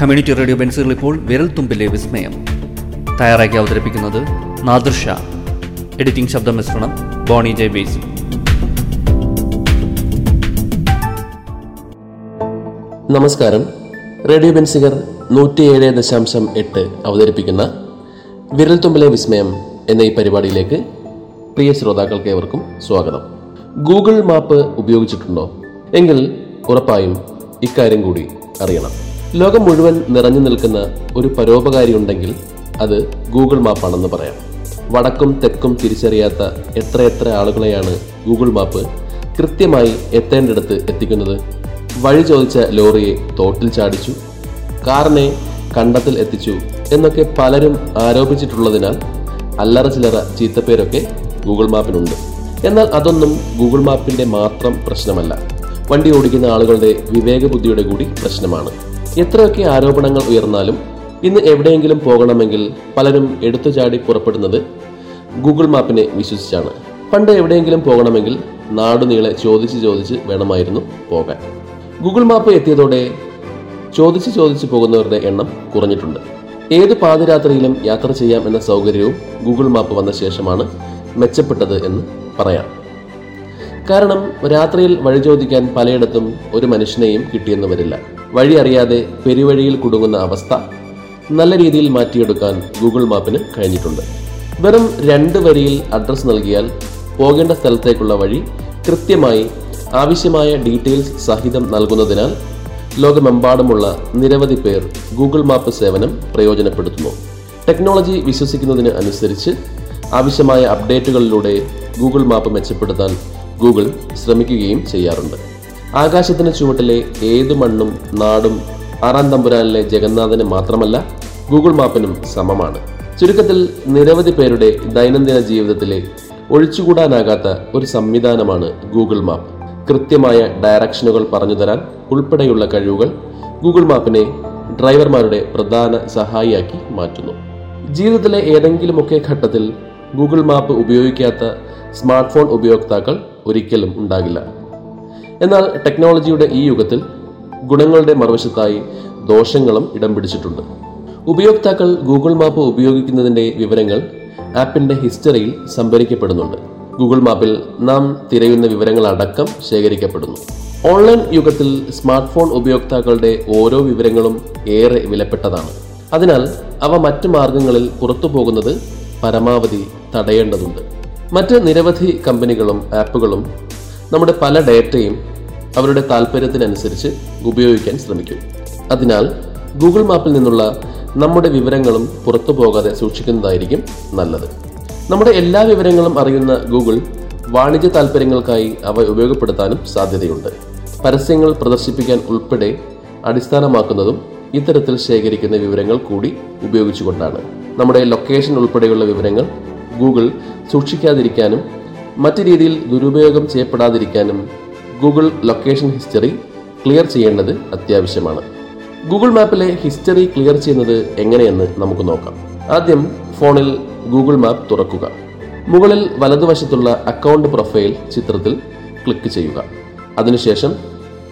Community radio ബെൻസുകൾ ഇപ്പോൾ വിരൽത്തുമ്പിലെ വിസ്മയം. തയ്യാറാക്കി അവതരിപ്പിക്കുന്നത് നാദൃഷ. എഡിറ്റിംഗ് ശബ്ദ മിശ്രണം ബോണി ജെ ബേസി. നമസ്കാരം. റേഡിയോ ബെൻസികർ നൂറ്റിയേഴ് ദശാംശം എട്ട് അവതരിപ്പിക്കുന്ന വിരൽ തുമ്പിലെ വിസ്മയം എന്ന ഈ പരിപാടിയിലേക്ക് പ്രിയ ശ്രോതാക്കൾക്ക് ഏവർക്കും സ്വാഗതം. ഗൂഗിൾ മാപ്പ് ഉപയോഗിച്ചിട്ടുണ്ടോ? എങ്കിൽ ഉറപ്പായും ഇക്കാര്യം കൂടി അറിയണം. ലോകം മുഴുവൻ നിറഞ്ഞു നിൽക്കുന്ന ഒരു പരോപകാരി ഉണ്ടെങ്കിൽ അത് ഗൂഗിൾ മാപ്പാണെന്ന് പറയാം. വടക്കും തെക്കും തിരിച്ചറിയാത്ത എത്രയെത്ര ആളുകളെയാണ് ഗൂഗിൾ മാപ്പ് കൃത്യമായി എത്തേണ്ടിടത്ത് എത്തിക്കുന്നത്? വഴി ചോദിച്ച ലോറിയെ തോട്ടിൽ ചാടിച്ചു കാറിനെ കണ്ടത്തിൽ എത്തിച്ചു എന്നൊക്കെ പലരും ആരോപിച്ചിട്ടുള്ളതിനാൽ അല്ലറ ചില്ലറ ചീത്തപ്പേരൊക്കെ ഗൂഗിൾ മാപ്പിനുണ്ട്. എന്നാൽ അതൊന്നും ഗൂഗിൾ മാപ്പിന്റെ മാത്രം പ്രശ്നമല്ല. വണ്ടി ഓടിക്കുന്ന ആളുകളുടെ വിവേകബുദ്ധിയുടെ കൂടി പ്രശ്നമാണ്. എത്രയൊക്കെ ആരോപണങ്ങൾ ഉയർന്നാലും ഇന്ന് എവിടെയെങ്കിലും പോകണമെങ്കിൽ പലരും എടുത്തുചാടി പുറപ്പെടുന്നത് ഗൂഗിൾ മാപ്പിനെ വിശ്വസിച്ചാണ്. പണ്ട് എവിടെയെങ്കിലും പോകണമെങ്കിൽ നാടുനീളെ ചോദിച്ച് ചോദിച്ച് വേണമായിരുന്നു പോകാൻ. ഗൂഗിൾ മാപ്പ് എത്തിയതോടെ ചോദിച്ച് ചോദിച്ച് പോകുന്നവരുടെ എണ്ണം കുറഞ്ഞിട്ടുണ്ട്. ഏത് പാതിരാത്രിയിലും യാത്ര ചെയ്യാം എന്ന സൗകര്യവും ഗൂഗിൾ മാപ്പ് വന്ന ശേഷമാണ് മെച്ചപ്പെട്ടത് എന്ന് പറയാം. കാരണം രാത്രിയിൽ വഴി ചോദിക്കാൻ പലയിടത്തും ഒരു മനുഷ്യനെയും കിട്ടിയെന്ന് വരില്ല. വഴി അറിയാതെ പെരുവഴിയിൽ കുടുങ്ങുന്ന അവസ്ഥ നല്ല രീതിയിൽ മാറ്റിയെടുക്കാൻ ഗൂഗിൾ മാപ്പിന് കഴിഞ്ഞിട്ടുണ്ട്. വെറും രണ്ട് വരിയിൽ അഡ്രസ്സ് നൽകിയാൽ പോകേണ്ട സ്ഥലത്തേക്കുള്ള വഴി കൃത്യമായി ആവശ്യമായ ഡീറ്റെയിൽസ് സഹിതം നൽകുന്നതിനാൽ ലോകമെമ്പാടുമുള്ള നിരവധി പേർ ഗൂഗിൾ മാപ്പ് സേവനം പ്രയോജനപ്പെടുത്തുന്നു. ടെക്നോളജി വിശ്വസിക്കുന്നതിന് അനുസരിച്ച് ആവശ്യമായ അപ്ഡേറ്റുകളിലൂടെ ഗൂഗിൾ മാപ്പ് മെച്ചപ്പെടുത്താൻ ഗൂഗിൾ ശ്രമിക്കുകയും ചെയ്യാറുണ്ട്. ആകാശത്തിന് ചുവട്ടിലെ ഏതു മണ്ണും നാടും ആറാം തമ്പുരാനിലെ ജഗന്നാഥന് മാത്രമല്ല ഗൂഗിൾ മാപ്പിനും സമമാണ്. ചുരുക്കത്തിൽ നിരവധി പേരുടെ ദൈനംദിന ജീവിതത്തിലെ ഒഴിച്ചുകൂടാനാകാത്ത ഒരു സംവിധാനമാണ് ഗൂഗിൾ മാപ്പ്. കൃത്യമായ ഡയറക്ഷനുകൾ പറഞ്ഞു തരാൻ ഉൾപ്പെടെയുള്ള കഴിവുകൾ ഗൂഗിൾ മാപ്പിനെ ഡ്രൈവർമാരുടെ പ്രധാന സഹായിയാക്കി മാറ്റുന്നു. ജീവിതത്തിലെ ഏതെങ്കിലുമൊക്കെ ഘട്ടത്തിൽ ഗൂഗിൾ മാപ്പ് ഉപയോഗിക്കാത്ത സ്മാർട്ട് ഫോൺ ഉപയോക്താക്കൾ ഒരിക്കലും ഉണ്ടാകില്ല. എന്നാൽ ടെക്നോളജിയുടെ ഈ യുഗത്തിൽ ഗുണങ്ങളുടെ മറുവശത്തായി ദോഷങ്ങളും ഇടം പിടിച്ചിട്ടുണ്ട്. ഉപയോക്താക്കൾ ഗൂഗിൾ മാപ്പ് ഉപയോഗിക്കുന്നതിന്റെ വിവരങ്ങൾ ആപ്പിന്റെ ഹിസ്റ്ററിയിൽ സംഭരിക്കപ്പെടുന്നുണ്ട്. ഗൂഗിൾ മാപ്പിൽ നാം തിരയുന്ന വിവരങ്ങൾ അടക്കം ശേഖരിക്കപ്പെടുന്നു. ഓൺലൈൻ യുഗത്തിൽ സ്മാർട്ട് ഫോൺ ഉപയോക്താക്കളുടെ ഓരോ വിവരങ്ങളും ഏറെ വിലപ്പെട്ടതാണ്. അതിനാൽ അവ മറ്റു മാർഗങ്ങളിൽ പുറത്തു പോകുന്നത് പരമാവധി തടയേണ്ടതുണ്ട്. മറ്റ് നിരവധി കമ്പനികളും ആപ്പുകളും നമ്മുടെ പല ഡേറ്റയും അവരുടെ താല്പര്യത്തിനനുസരിച്ച് ഉപയോഗിക്കാൻ ശ്രമിക്കും. അതിനാൽ ഗൂഗിൾ മാപ്പിൽ നിന്നുള്ള നമ്മുടെ വിവരങ്ങളും പുറത്തു പോകാതെ സൂക്ഷിക്കുന്നതായിരിക്കും നല്ലത്. നമ്മുടെ എല്ലാ വിവരങ്ങളും അറിയുന്ന ഗൂഗിൾ വാണിജ്യ താല്പര്യങ്ങൾക്കായി അവ ഉപയോഗപ്പെടുത്താനും സാധ്യതയുണ്ട്. പരസ്യങ്ങൾ പ്രദർശിപ്പിക്കാൻ ഉൾപ്പെടെ അടിസ്ഥാനമാക്കുന്നതും ഇത്തരത്തിൽ ശേഖരിക്കുന്ന വിവരങ്ങൾ കൂടി ഉപയോഗിച്ചുകൊണ്ടാണ്. നമ്മുടെ ലൊക്കേഷൻ ഉൾപ്പെടെയുള്ള വിവരങ്ങൾ ഗൂഗിൾ സൂക്ഷിക്കാതിരിക്കാനും മറ്റു രീതിയിൽ ദുരുപയോഗം ചെയ്യപ്പെടാതിരിക്കാനും ഗൂഗിൾ ലൊക്കേഷൻ ഹിസ്റ്ററി ക്ലിയർ ചെയ്യേണ്ടത് അത്യാവശ്യമാണ്. ഗൂഗിൾ മാപ്പിലെ ഹിസ്റ്ററി ക്ലിയർ ചെയ്യുന്നത് എങ്ങനെയെന്ന് നമുക്ക് നോക്കാം. ആദ്യം ഫോണിൽ ഗൂഗിൾ മാപ്പ് തുറക്കുക. മുകളിൽ വലതുവശത്തുള്ള അക്കൗണ്ട് പ്രൊഫൈൽ ചിത്രത്തിൽ ക്ലിക്ക് ചെയ്യുക. അതിനുശേഷം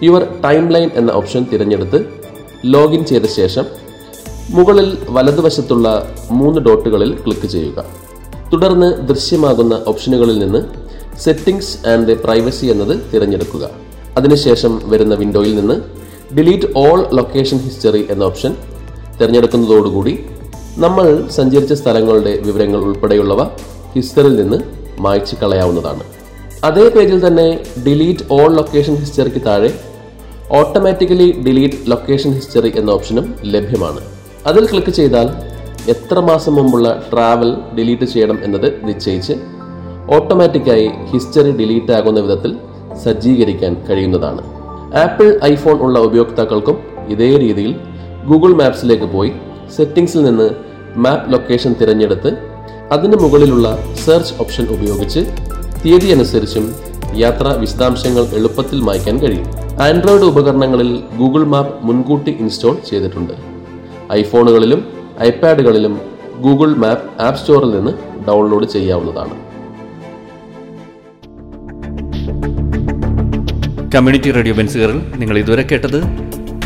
യുവർ ടൈം ലൈൻ എന്ന ഓപ്ഷൻ തിരഞ്ഞെടുത്ത് ലോഗിൻ ചെയ്ത ശേഷം മുകളിൽ വലതുവശത്തുള്ള മൂന്ന് ഡോട്ടുകളിൽ ക്ലിക്ക് ചെയ്യുക. തുടർന്ന് ദൃശ്യമാകുന്ന ഓപ്ഷനുകളിൽ നിന്ന് സെറ്റിംഗ്സ് ആൻഡ് പ്രൈവസി എന്നത് തിരഞ്ഞെടുക്കുക. അതിനുശേഷം വരുന്ന വിൻഡോയിൽ നിന്ന് ഡിലീറ്റ് ഓൾ ലൊക്കേഷൻ ഹിസ്റ്ററി എന്ന ഓപ്ഷൻ തിരഞ്ഞെടുക്കുന്നതോടുകൂടി നമ്മൾ സഞ്ചരിച്ച സ്ഥലങ്ങളുടെ വിവരങ്ങൾ ഉൾപ്പെടെയുള്ളവ ഹിസ്റ്ററിയിൽ നിന്ന് മായ്ച്ചു കളയാവുന്നതാണ്. അതേ പേജിൽ തന്നെ ഡിലീറ്റ് ഓൾ ലൊക്കേഷൻ ഹിസ്റ്ററിക്ക് താഴെ ഓട്ടോമാറ്റിക്കലി ഡിലീറ്റ് ലൊക്കേഷൻ ഹിസ്റ്ററി എന്ന ഓപ്ഷനും ലഭ്യമാണ്. അതിൽ ക്ലിക്ക് ചെയ്താൽ എത്ര മാസം മുമ്പുള്ള ട്രാവൽ ഡിലീറ്റ് ചെയ്യണം എന്നത് നിശ്ചയിച്ച് ഓട്ടോമാറ്റിക്കായി ഹിസ്റ്ററി ഡിലീറ്റ് ആകുന്ന വിധത്തിൽ സജ്ജീകരിക്കാൻ കഴിയുന്നതാണ്. ആപ്പിൾ ഐഫോൺ ഉള്ള ഉപയോക്താക്കൾക്കും ഇതേ രീതിയിൽ ഗൂഗിൾ മാപ്സിലേക്ക് പോയി സെറ്റിംഗ്സിൽ നിന്ന് മാപ്പ് ലൊക്കേഷൻ തിരഞ്ഞെടുത്ത് അതിന് മുകളിലുള്ള സെർച്ച് ഓപ്ഷൻ ഉപയോഗിച്ച് തീയതി അനുസരിച്ചും യാത്രാ വിശദാംശങ്ങൾ എളുപ്പത്തിൽ മായ്ക്കാൻ കഴിയും. ആൻഡ്രോയിഡ് ഉപകരണങ്ങളിൽ ഗൂഗിൾ മാപ്പ് മുൻകൂട്ടി ഇൻസ്റ്റാൾ ചെയ്തിട്ടുണ്ട്. ഐഫോണുകളിലും ഐപാഡുകളിലും ഗൂഗിൾ മാപ്പ് ആപ്പ് സ്റ്റോറിൽ നിന്ന് ഡൗൺലോഡ് ചെയ്യാവുന്നതാണ്. കമ്മ്യൂണിറ്റി റേഡിയോ ബെൻസുകറിൽ നിങ്ങൾ ഇതുവരെ കേട്ടത്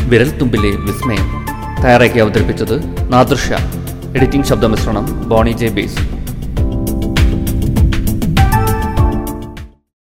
വിരൽ തുമ്പിലെ വിസ്മയം. തയ്യാറാക്കി അവതരിപ്പിച്ചത് നാദൃഷ. എഡിറ്റിംഗ് ശബ്ദമിശ്രണം ബോണി ജെ ബേസ്.